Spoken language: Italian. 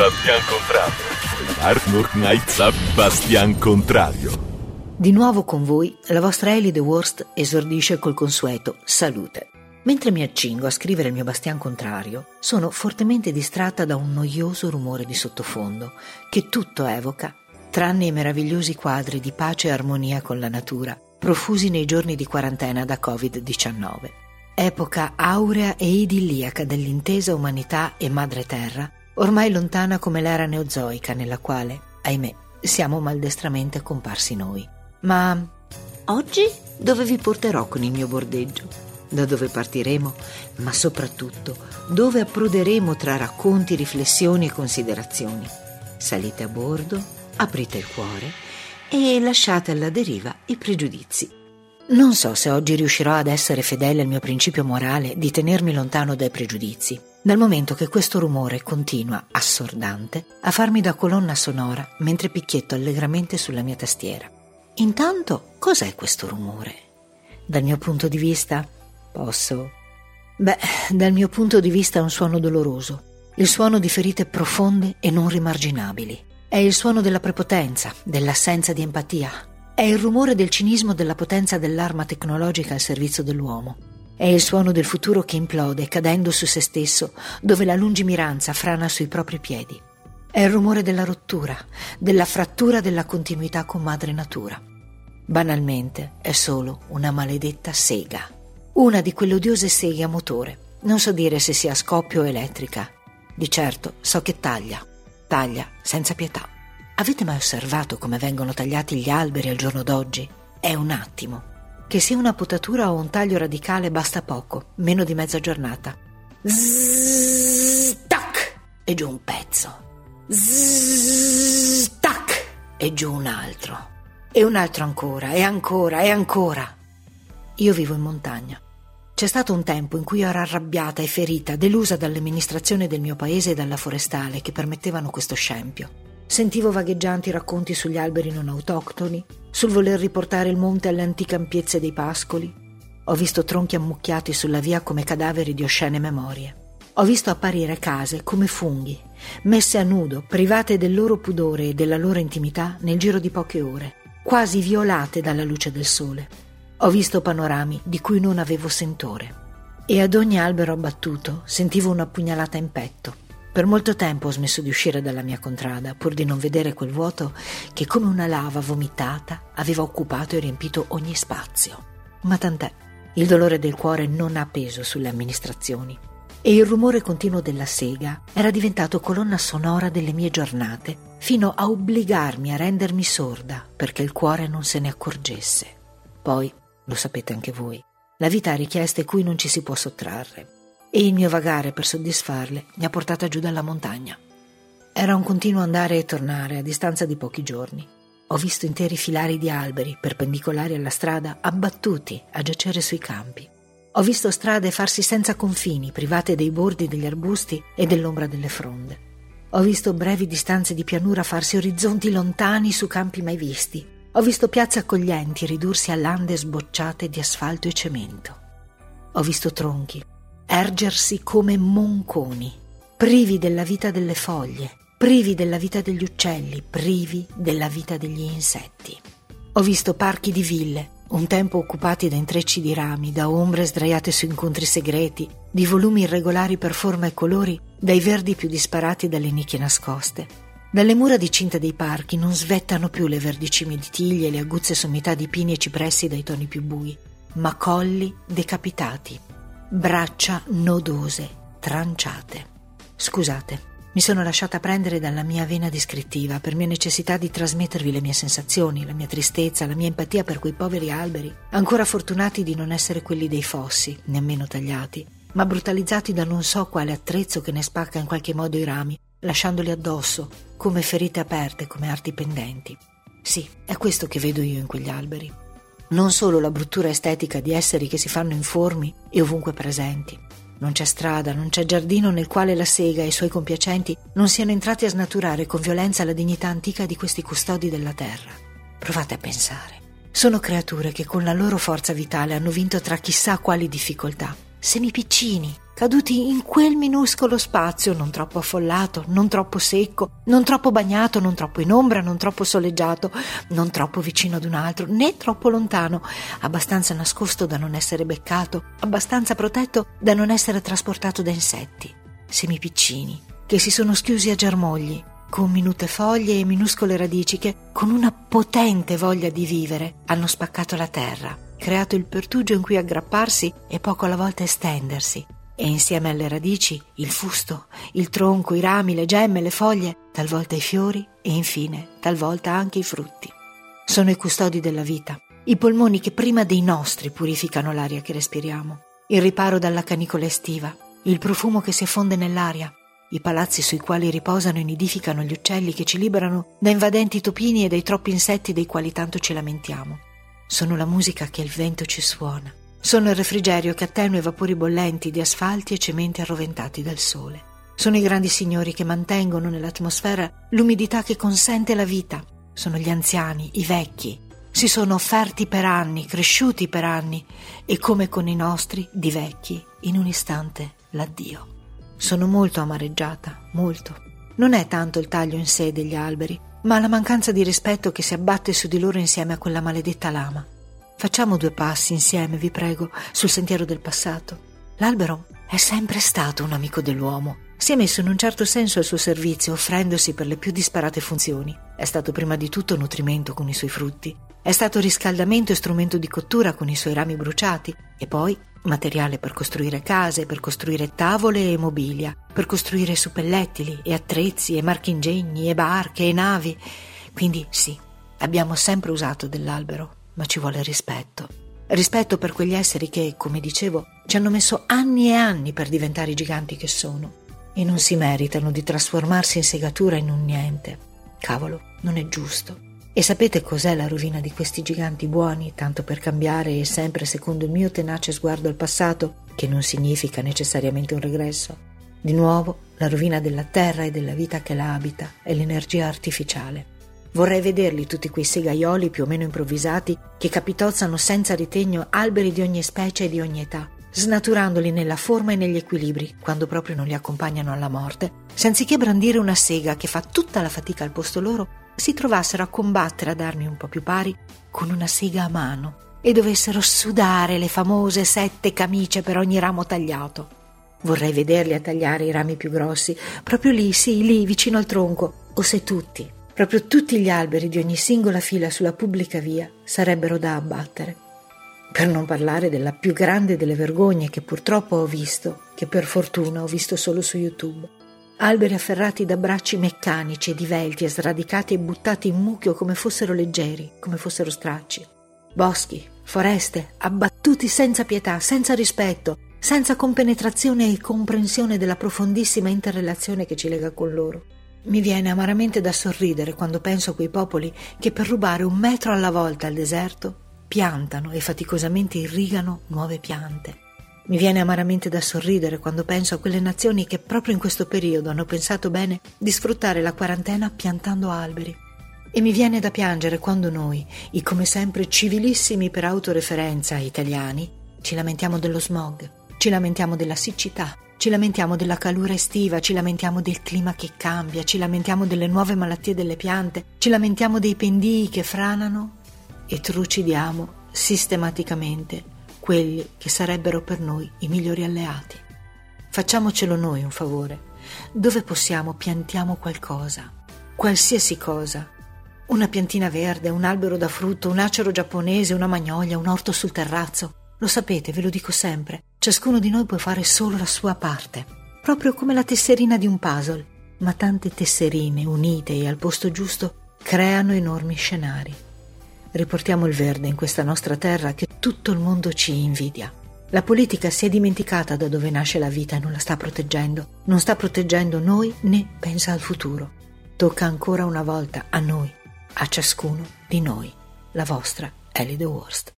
Bastian Contrario. Arnold Knight Bastian Contrario. Di nuovo con voi, la vostra Elide Worst esordisce col consueto salute. Mentre mi accingo a scrivere il mio bastian contrario, sono fortemente distratta da un noioso rumore di sottofondo che tutto evoca, tranne i meravigliosi quadri di pace e armonia con la natura, profusi nei giorni di quarantena da Covid-19. Epoca aurea e idilliaca dell'intesa umanità e madre terra, ormai lontana come l'era neozoica nella quale, ahimè, siamo maldestramente comparsi noi. Ma oggi dove vi porterò con il mio bordeggio? da dove partiremo, ma soprattutto dove approderemo tra racconti, riflessioni e considerazioni. Salite a bordo, aprite il cuore e lasciate alla deriva i pregiudizi. Non so se oggi riuscirò ad essere fedele al mio principio morale di tenermi lontano dai pregiudizi, dal momento che questo rumore continua, assordante, a farmi da colonna sonora mentre picchietto allegramente sulla mia tastiera. Intanto, cos'è questo rumore? Dal mio punto di vista, Posso. Beh, dal mio punto di vista è un suono doloroso, il suono di ferite profonde e non rimarginabili. È il suono della prepotenza, dell'assenza di empatia. È il rumore del cinismo della potenza dell'arma tecnologica al servizio dell'uomo. È il suono del futuro che implode cadendo su se stesso, dove la lungimiranza frana sui propri piedi. È il rumore della rottura, della frattura della continuità con madre natura. Banalmente è solo una maledetta sega. Una di quelle odiose seghe a motore. Non so dire se sia a scoppio o elettrica. Di certo so che taglia. Taglia senza pietà. Avete mai osservato come vengono tagliati gli alberi al giorno d'oggi? È un attimo. Che sia una potatura o un taglio radicale basta poco, meno di mezza giornata. Zzz, tac! E giù un pezzo. Zzz, tac! E giù un altro. E un altro ancora, e ancora, e ancora. Io vivo in montagna. C'è stato un tempo in cui ero arrabbiata e ferita, delusa dall'amministrazione del mio paese e dalla forestale che permettevano questo scempio. Sentivo vagheggianti racconti sugli alberi non autoctoni, sul voler riportare il monte alle antiche ampiezze dei pascoli. Ho visto tronchi ammucchiati sulla via come cadaveri di oscene memorie. Ho visto apparire case come funghi, messe a nudo, private del loro pudore e della loro intimità nel giro di poche ore, quasi violate dalla luce del sole. Ho visto panorami di cui non avevo sentore e ad ogni albero abbattuto sentivo una pugnalata in petto. Per molto tempo ho smesso di uscire dalla mia contrada pur di non vedere quel vuoto che come una lava vomitata aveva occupato e riempito ogni spazio. Ma tant'è, il dolore del cuore non ha peso sulle amministrazioni e il rumore continuo della sega era diventato colonna sonora delle mie giornate fino a obbligarmi a rendermi sorda perché il cuore non se ne accorgesse. Poi lo sapete anche voi. La vita ha richieste cui non ci si può sottrarre e il mio vagare per soddisfarle mi ha portata giù dalla montagna. Era un continuo andare e tornare a distanza di pochi giorni. Ho visto interi filari di alberi perpendicolari alla strada abbattuti a giacere sui campi. Ho visto strade farsi senza confini, private dei bordi degli arbusti e dell'ombra delle fronde. Ho visto brevi distanze di pianura farsi orizzonti lontani su campi mai visti ho visto piazze accoglienti ridursi a lande sbocciate di asfalto e cemento. Ho visto tronchi ergersi come monconi, privi della vita delle foglie, privi della vita degli uccelli, privi della vita degli insetti. Ho visto parchi di ville, un tempo occupati da intrecci di rami, da ombre sdraiate su incontri segreti, di volumi irregolari per forma e colori, dai verdi più disparati dalle nicchie nascoste, dalle mura di cinta dei parchi non svettano più le verdi cime di tiglie e le aguzze sommità di pini e cipressi dai toni più bui, ma colli decapitati, braccia nodose, tranciate. Scusate, mi sono lasciata prendere dalla mia vena descrittiva per mia necessità di trasmettervi le mie sensazioni, la mia tristezza, la mia empatia per quei poveri alberi, ancora fortunati di non essere quelli dei fossi, nemmeno tagliati, ma brutalizzati da non so quale attrezzo che ne spacca in qualche modo i rami, lasciandoli addosso, come ferite aperte, come arti pendenti. Sì, è questo che vedo io in quegli alberi. Non solo la bruttura estetica di esseri che si fanno informi e ovunque presenti. Non c'è strada, non c'è giardino nel quale la sega e i suoi compiacenti non siano entrati a snaturare con violenza la dignità antica di questi custodi della terra. Provate a pensare. Sono creature che con la loro forza vitale hanno vinto tra chissà quali difficoltà. Semi piccini, caduti in quel minuscolo spazio, non troppo affollato, non troppo secco, non troppo bagnato, non troppo in ombra, non troppo soleggiato, non troppo vicino ad un altro, né troppo lontano, abbastanza nascosto da non essere beccato, abbastanza protetto da non essere trasportato da insetti, semi piccini, che si sono schiusi a germogli, con minute foglie e minuscole radici che, con una potente voglia di vivere, hanno spaccato la terra, creato il pertugio in cui aggrapparsi e poco alla volta estendersi, e insieme alle radici il fusto, il tronco, i rami, le gemme, le foglie, talvolta i fiori e infine talvolta anche i frutti. Sono i custodi della vita, i polmoni che prima dei nostri purificano l'aria che respiriamo, il riparo dalla canicola estiva, il profumo che si effonde nell'aria, i palazzi sui quali riposano e nidificano gli uccelli che ci liberano da invadenti topini e dai troppi insetti dei quali tanto ci lamentiamo. Sono la musica che il vento ci suona. Sono il refrigerio che attenua i vapori bollenti di asfalti e cementi arroventati dal sole. Sono i grandi signori che mantengono nell'atmosfera l'umidità che consente la vita. Sono gli anziani, i vecchi. Si sono offerti per anni, cresciuti per anni e come con i nostri, di vecchi, in un istante l'addio. Sono molto amareggiata, molto. Non è tanto il taglio in sé degli alberi, ma la mancanza di rispetto che si abbatte su di loro insieme a quella maledetta lama. Facciamo due passi insieme, vi prego, sul sentiero del passato. L'albero è sempre stato un amico dell'uomo. Si è messo in un certo senso al suo servizio, offrendosi per le più disparate funzioni. È stato prima di tutto nutrimento con i suoi frutti. È stato riscaldamento e strumento di cottura con i suoi rami bruciati. E poi materiale per costruire case, per costruire tavole e mobilia, per costruire suppellettili e attrezzi e marchingegni e barche e navi. Quindi sì, abbiamo sempre usato dell'albero, ma ci vuole rispetto. Rispetto per quegli esseri che, come dicevo, ci hanno messo anni e anni per diventare i giganti che sono e non si meritano di trasformarsi in segatura in un niente. Cavolo, non è giusto. E sapete cos'è la rovina di questi giganti buoni, tanto per cambiare e sempre secondo il mio tenace sguardo al passato, che non significa necessariamente un regresso? Di nuovo, la rovina della terra e della vita che la abita è l'energia artificiale. Vorrei vederli tutti quei segaioli più o meno improvvisati che capitozzano senza ritegno alberi di ogni specie e di ogni età, snaturandoli nella forma e negli equilibri quando proprio non li accompagnano alla morte, senziché brandire una sega che fa tutta la fatica al posto loro si trovassero a combattere ad armi un po' più pari con una sega a mano e dovessero sudare le famose sette camicie per ogni ramo tagliato. Vorrei vederli a tagliare i rami più grossi, proprio lì, sì, lì, vicino al tronco, o se tutti, proprio tutti gli alberi di ogni singola fila sulla pubblica via sarebbero da abbattere. Per non parlare della più grande delle vergogne che purtroppo ho visto, che per fortuna ho visto solo su YouTube alberi afferrati da bracci meccanici e divelti e sradicati e buttati in mucchio come fossero leggeri, come fossero stracci. Boschi, foreste, abbattuti senza pietà, senza rispetto, senza compenetrazione e comprensione della profondissima interrelazione che ci lega con loro. Mi viene amaramente da sorridere quando penso a quei popoli che per rubare un metro alla volta al deserto piantano e faticosamente irrigano nuove piante mi viene amaramente da sorridere quando penso a quelle nazioni che proprio in questo periodo hanno pensato bene di sfruttare la quarantena piantando alberi. E mi viene da piangere quando noi, i come sempre civilissimi per autoreferenza italiani, ci lamentiamo dello smog, ci lamentiamo della siccità, ci lamentiamo della calura estiva, ci lamentiamo del clima che cambia, ci lamentiamo delle nuove malattie delle piante, ci lamentiamo dei pendii che franano e trucidiamo sistematicamente quelli che sarebbero per noi i migliori alleati. Facciamocelo noi un favore. Dove possiamo piantiamo qualcosa, qualsiasi cosa. Una piantina verde, un albero da frutto, un acero giapponese, una magnolia, un orto sul terrazzo. Lo sapete, ve lo dico sempre, ciascuno di noi può fare solo la sua parte, proprio come la tesserina di un puzzle, ma tante tesserine unite e al posto giusto creano enormi scenari. Riportiamo il verde in questa nostra terra che tutto il mondo ci invidia. La politica si è dimenticata da dove nasce la vita e non la sta proteggendo. Non sta proteggendo noi né pensa al futuro. Tocca ancora una volta a noi, a ciascuno di noi. La vostra Ellie the Worst.